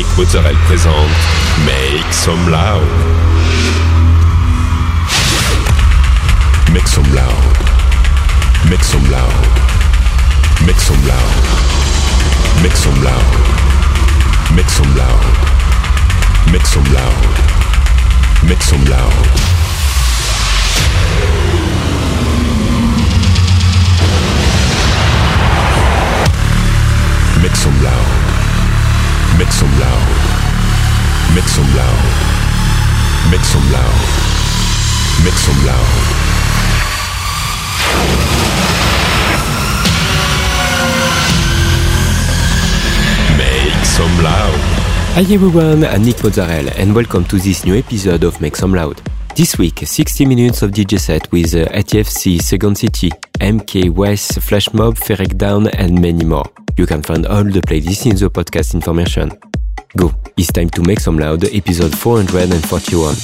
Annick Mozzarella présente Make Some Loud. Make some loud. Make some loud. Make some loud. Make some loud. Make some loud. Make some loud. Make some loud. Make some loud. Make some loud. Make some loud. Make some loud. Make some loud. Make some loud. Hi everyone, I'm Nick Mozzarella and welcome to this new episode of Make Some Loud. This week, 60 minutes of DJ set with uh, ATFC, Second City, MK West, Flash Mob, Ferrec Down and many more. You can find all the playlists in the podcast information. Go, it's time to make some loud, episode 441.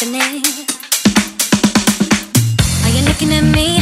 Happening. Are you looking at me?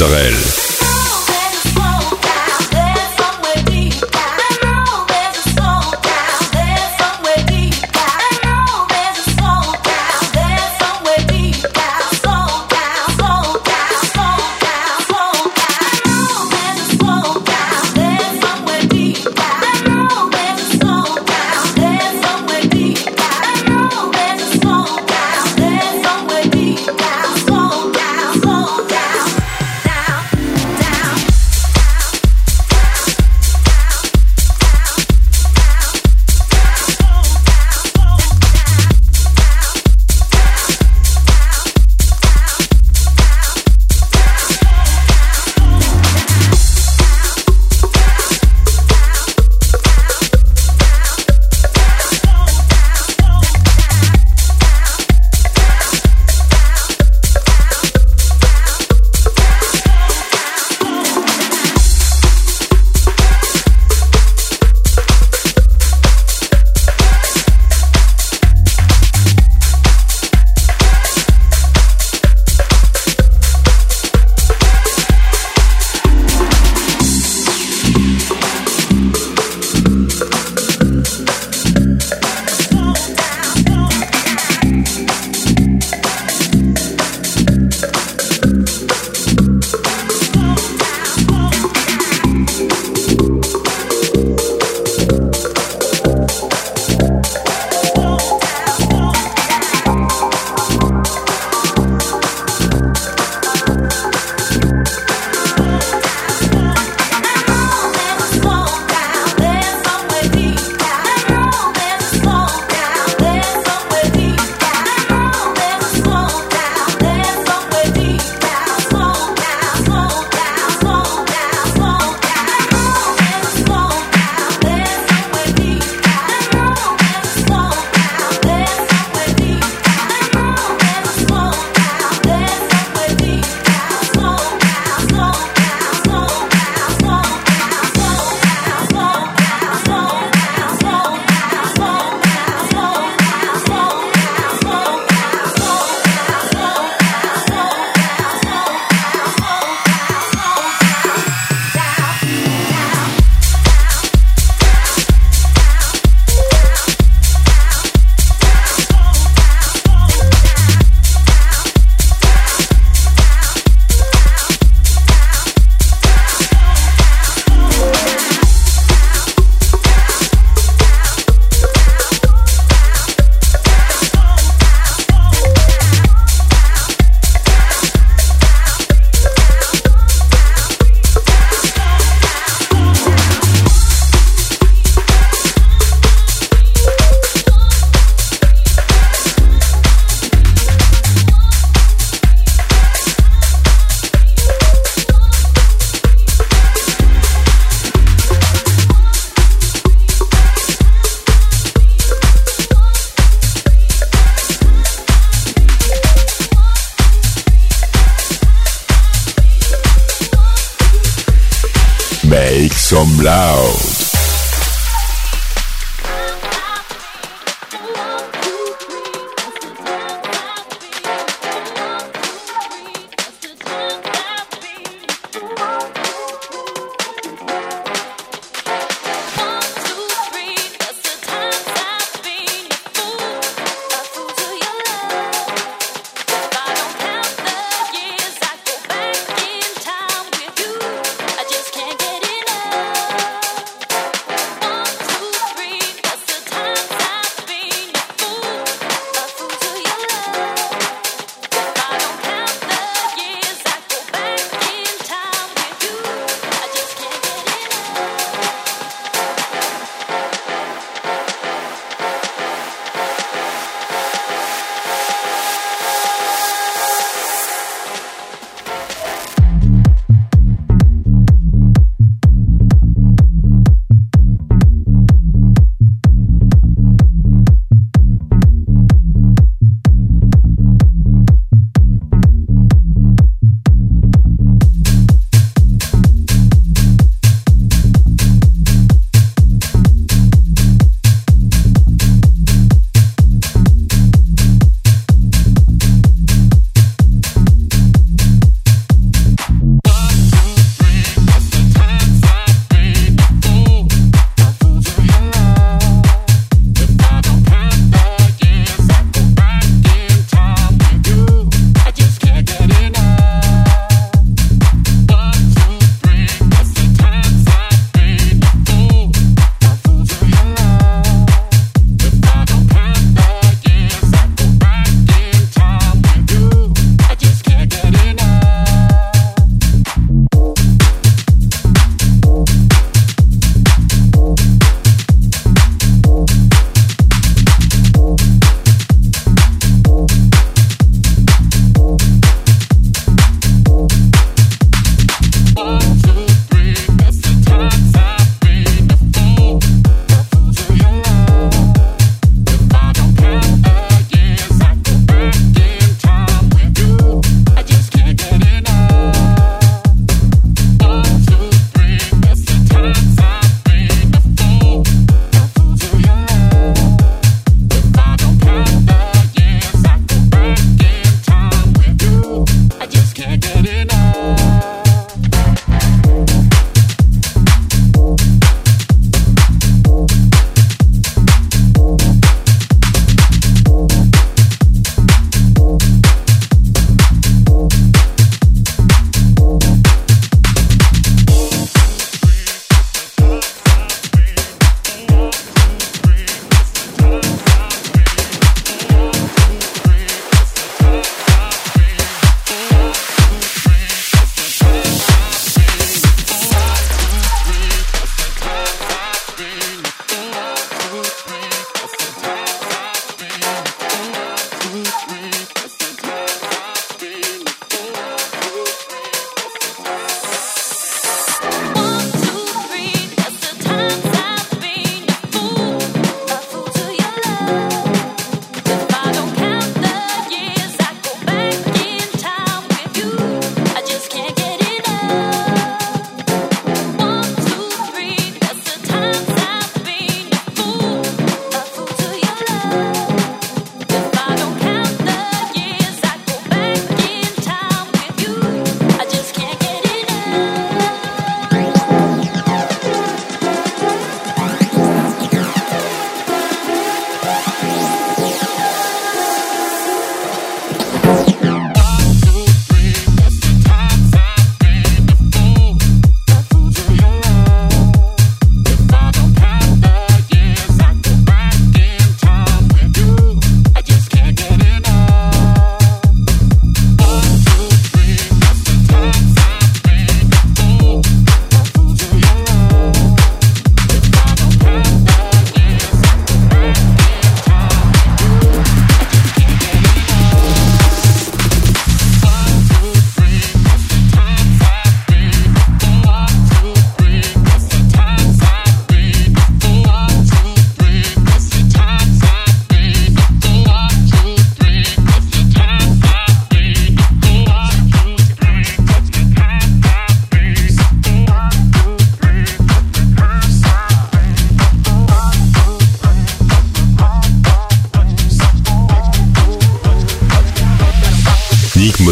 Mozzarella.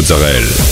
Mozzarella.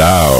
Nicolau.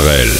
Israël.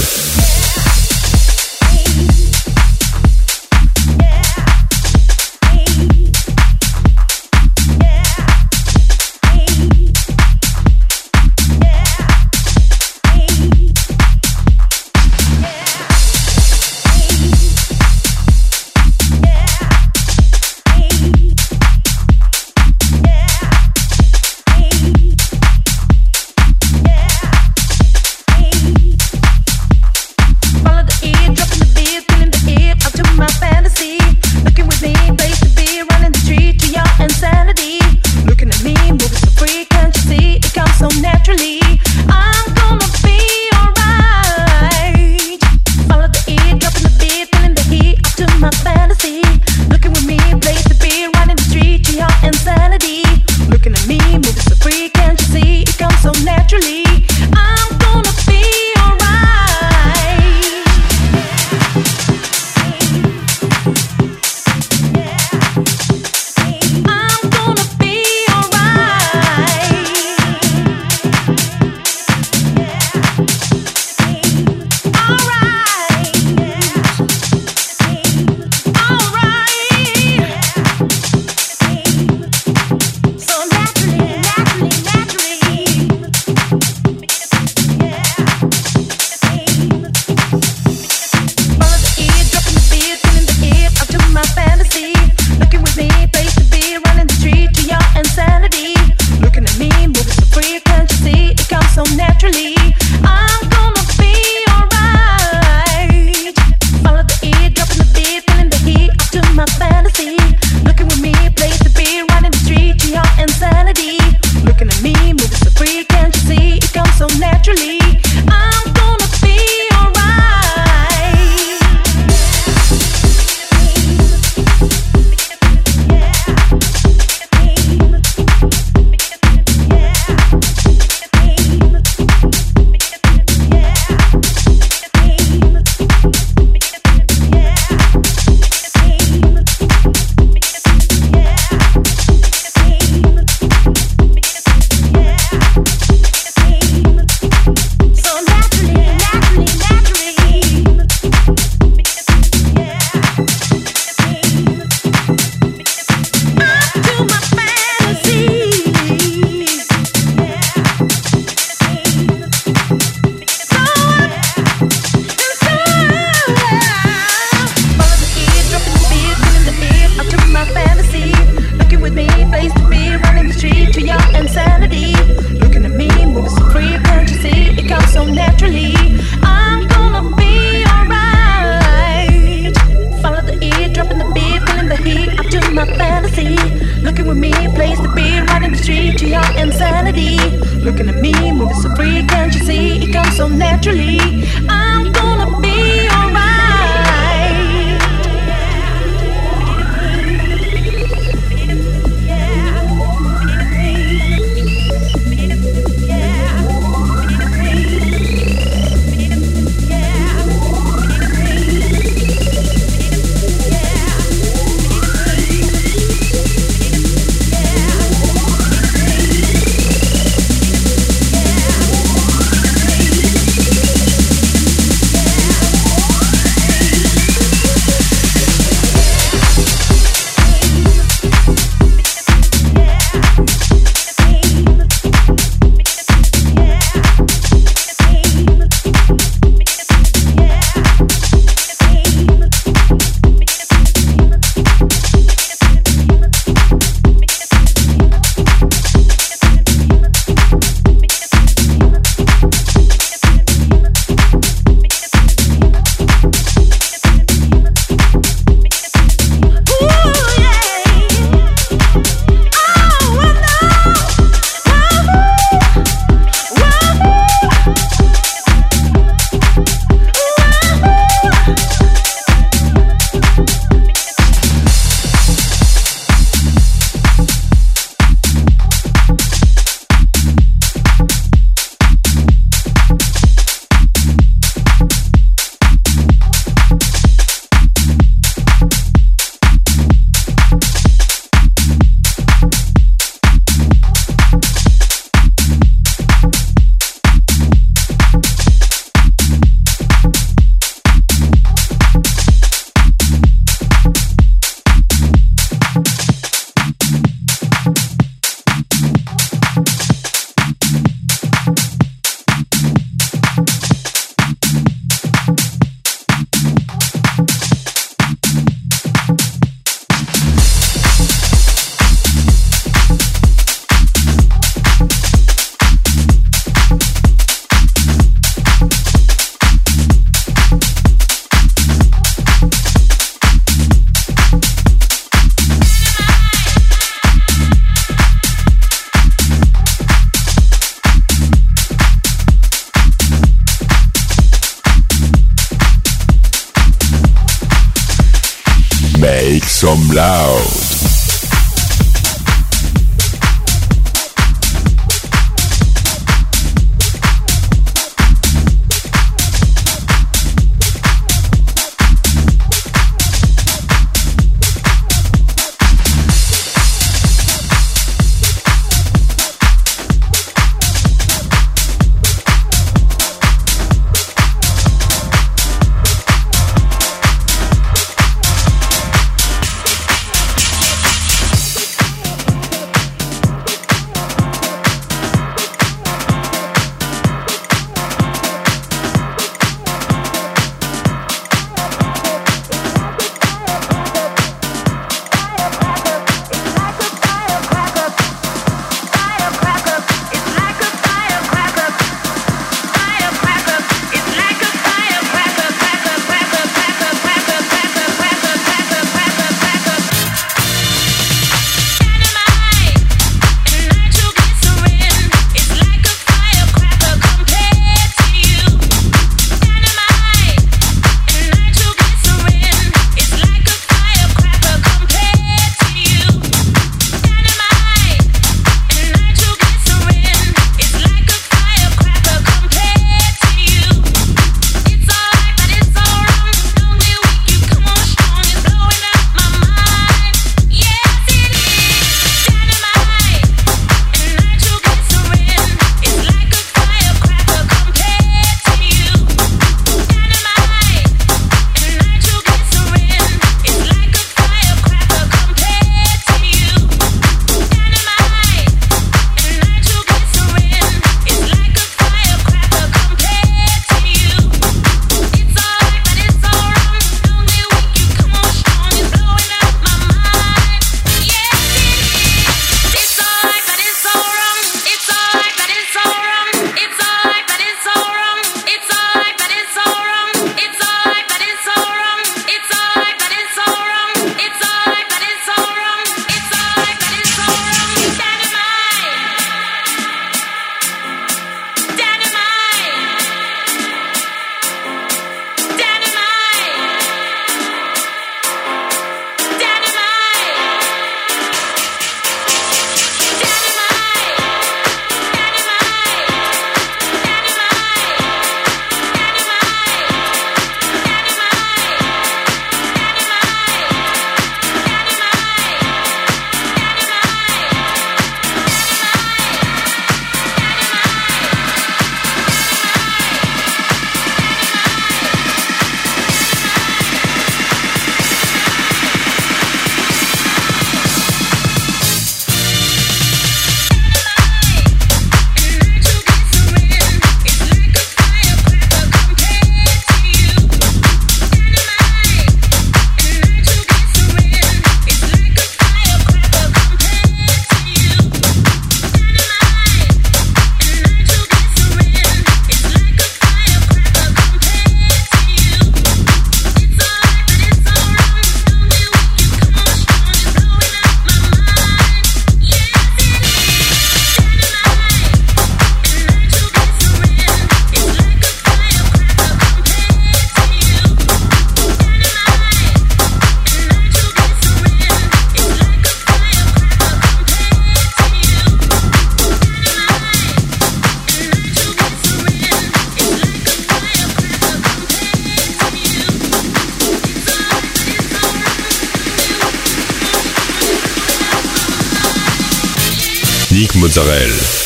Sorel.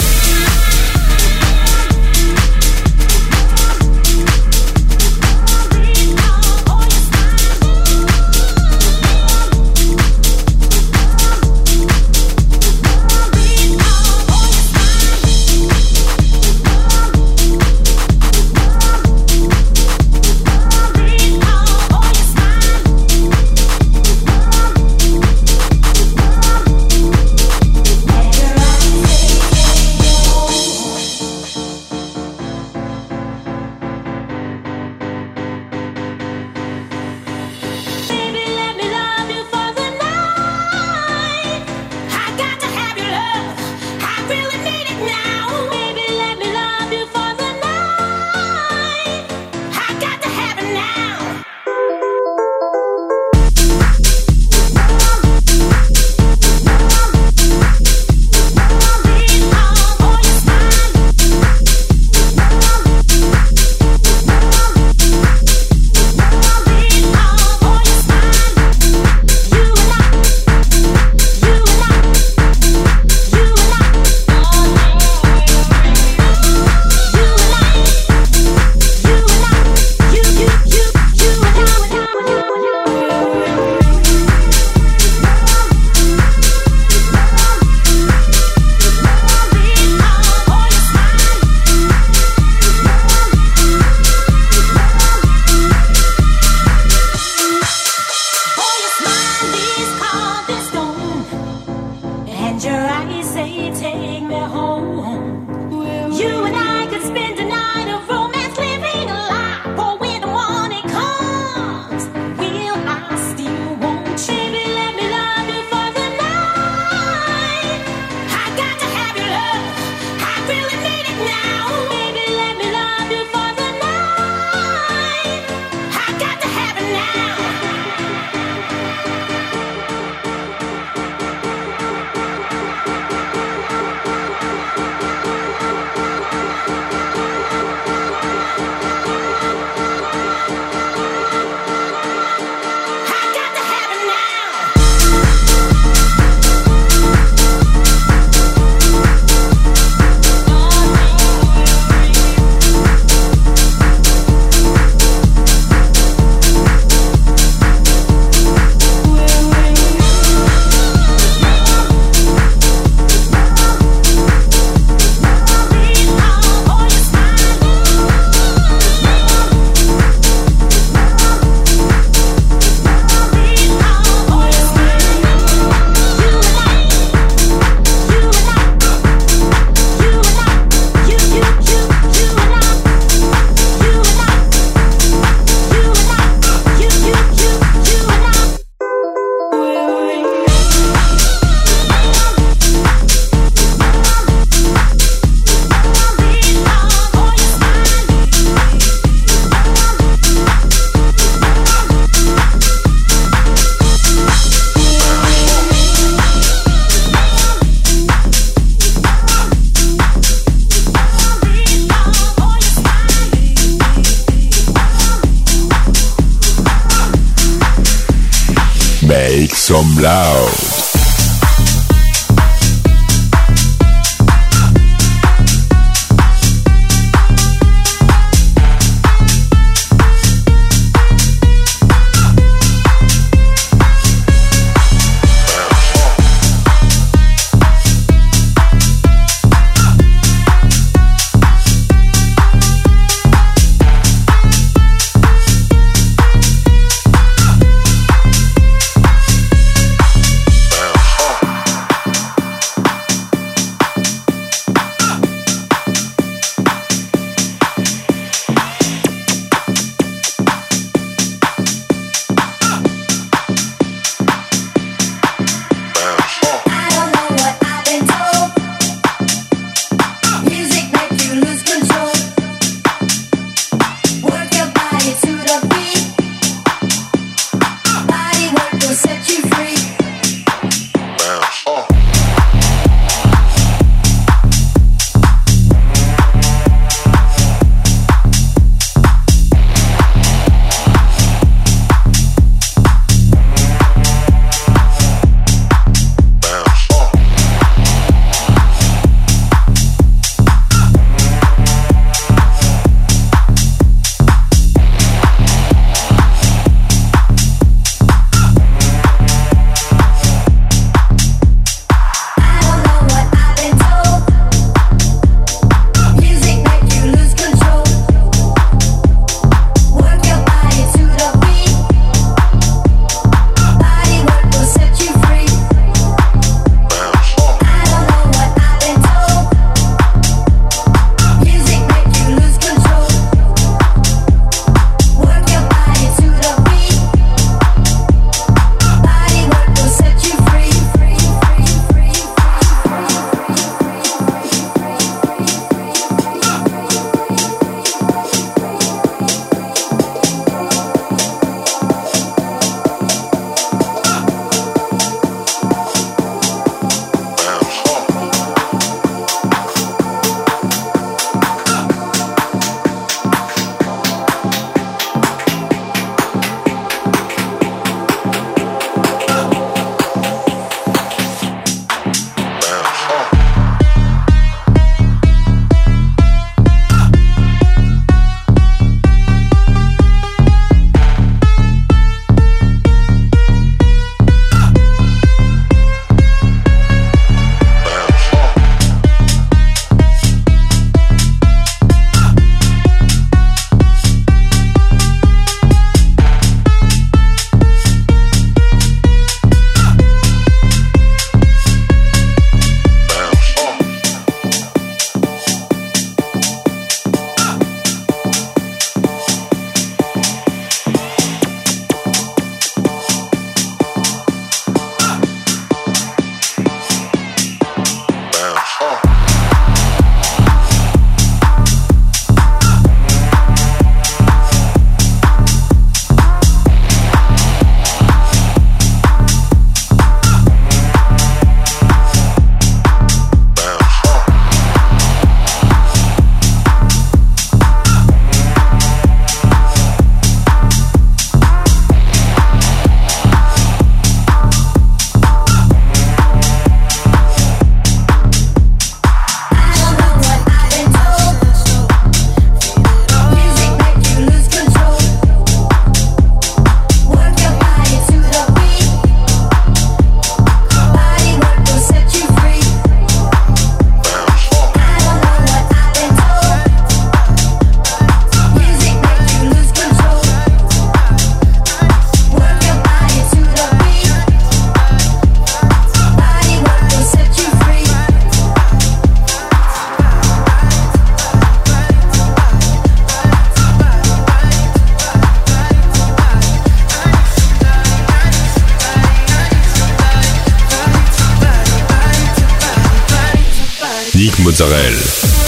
Mozzarella.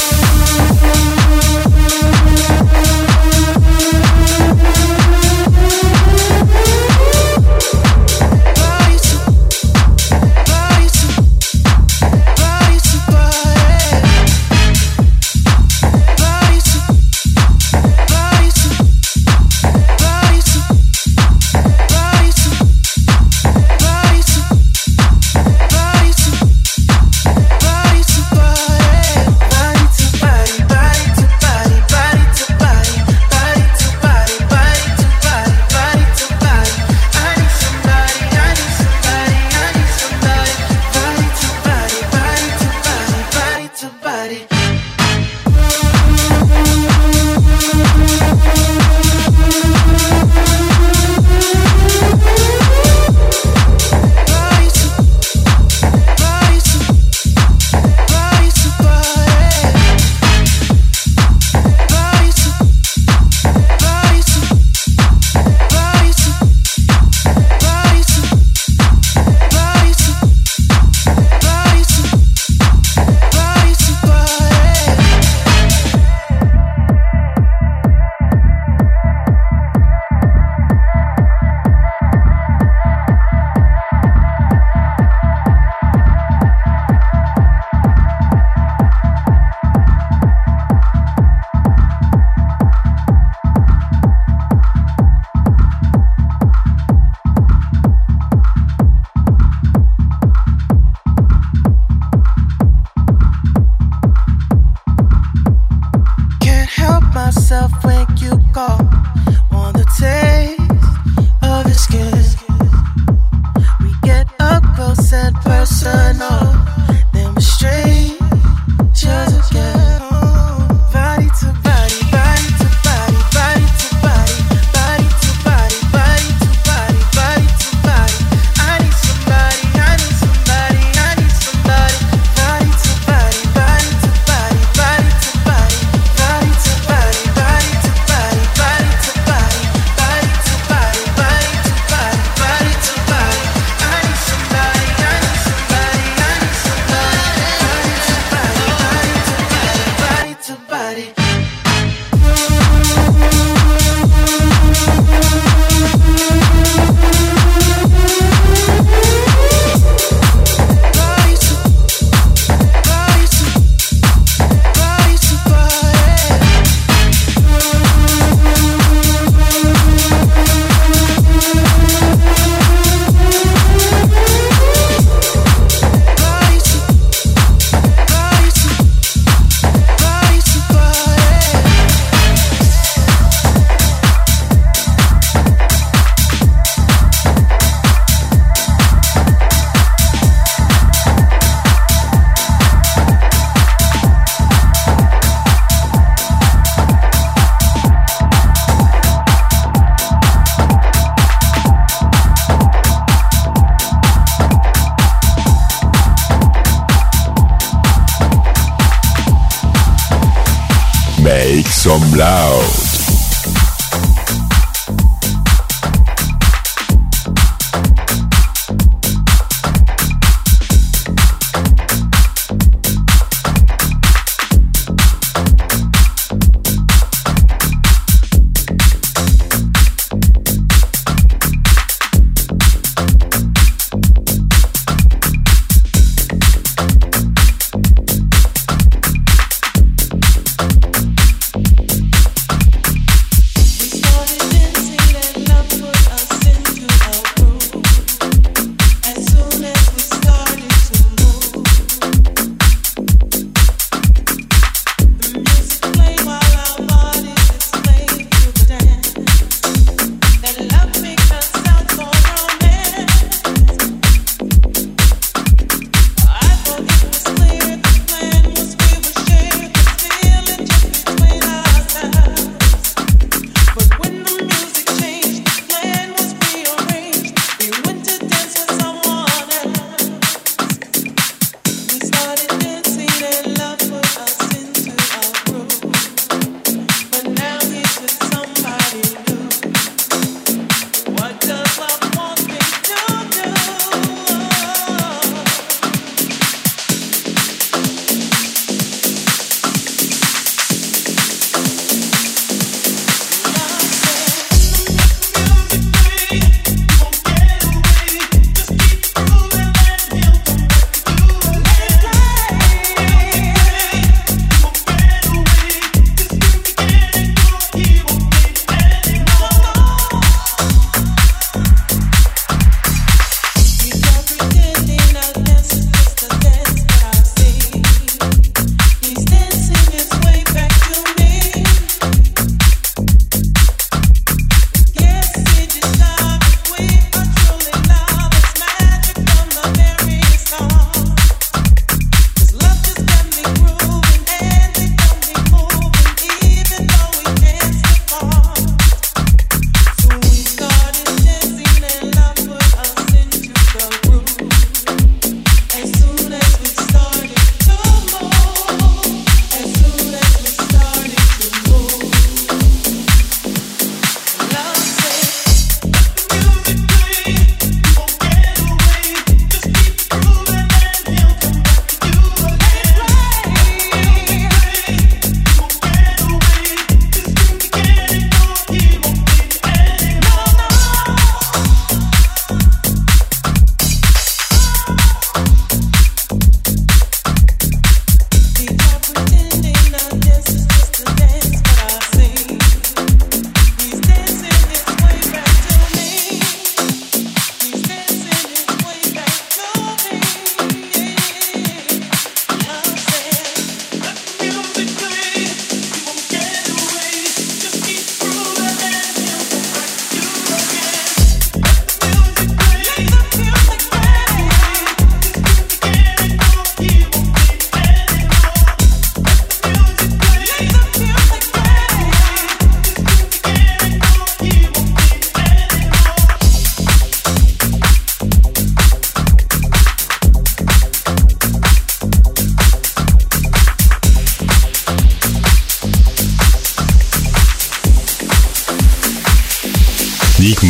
Son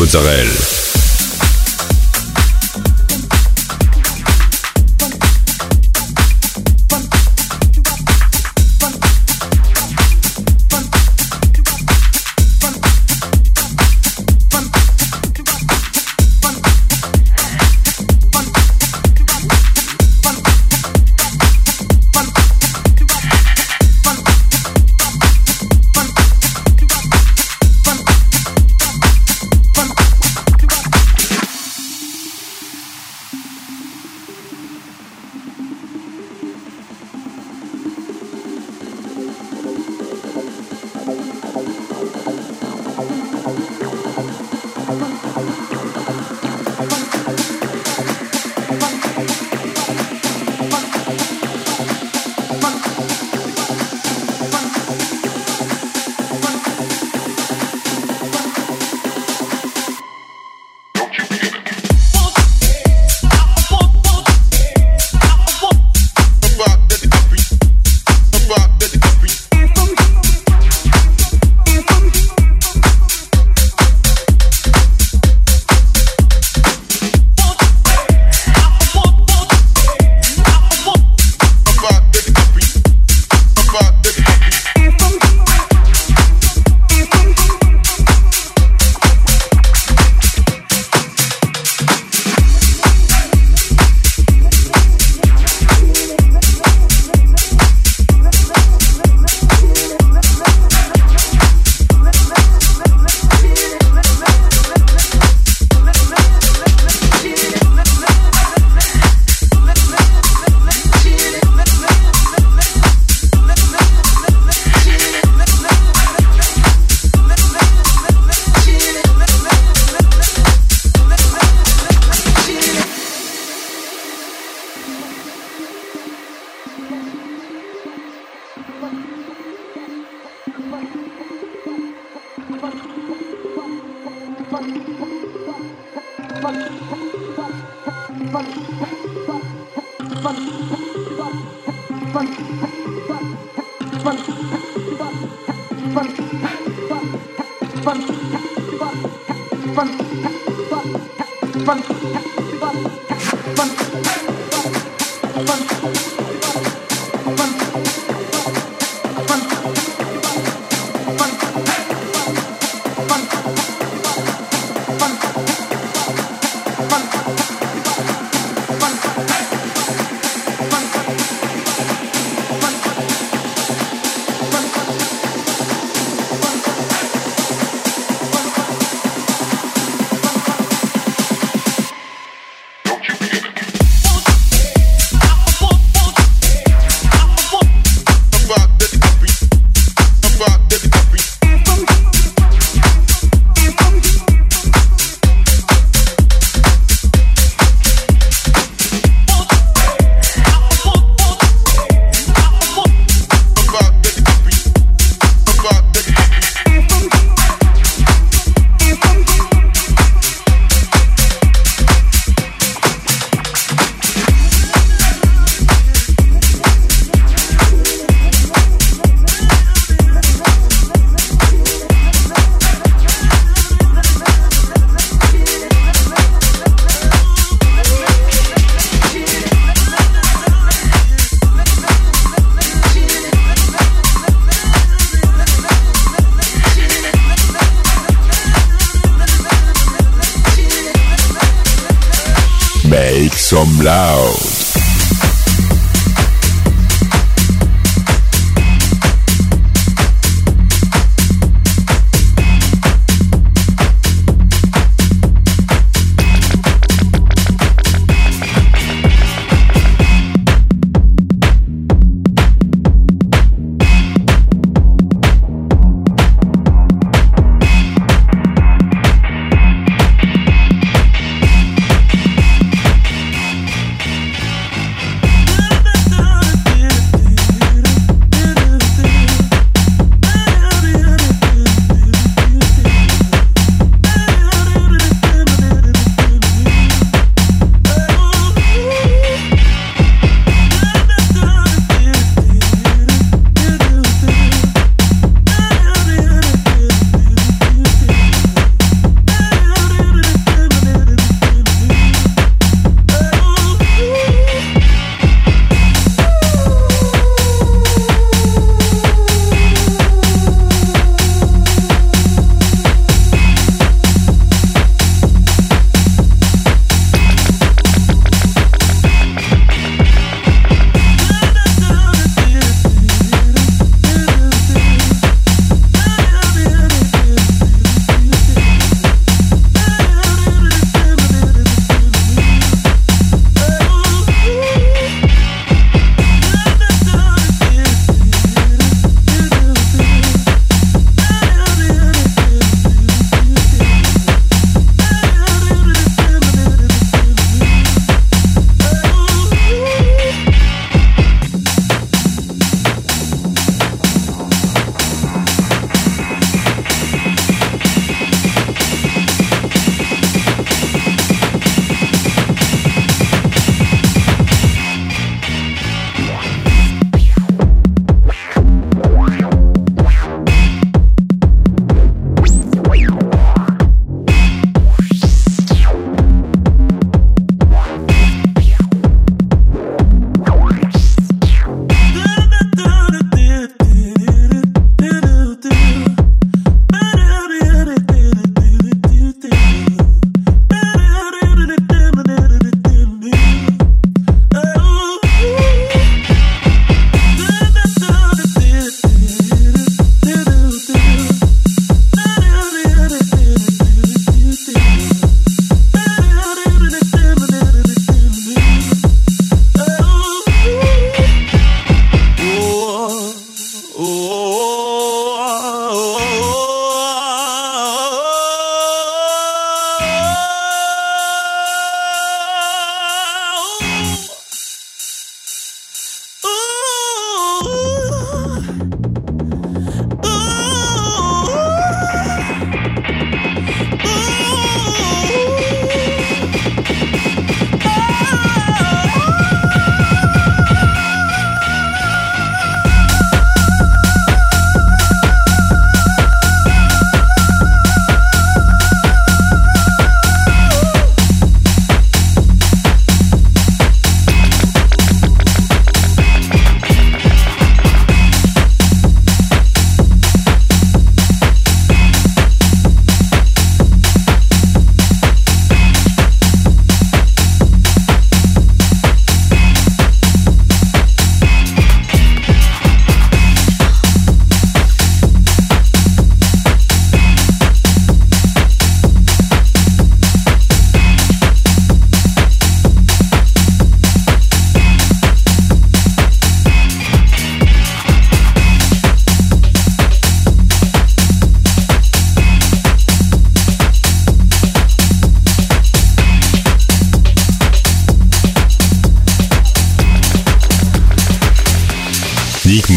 culturelle.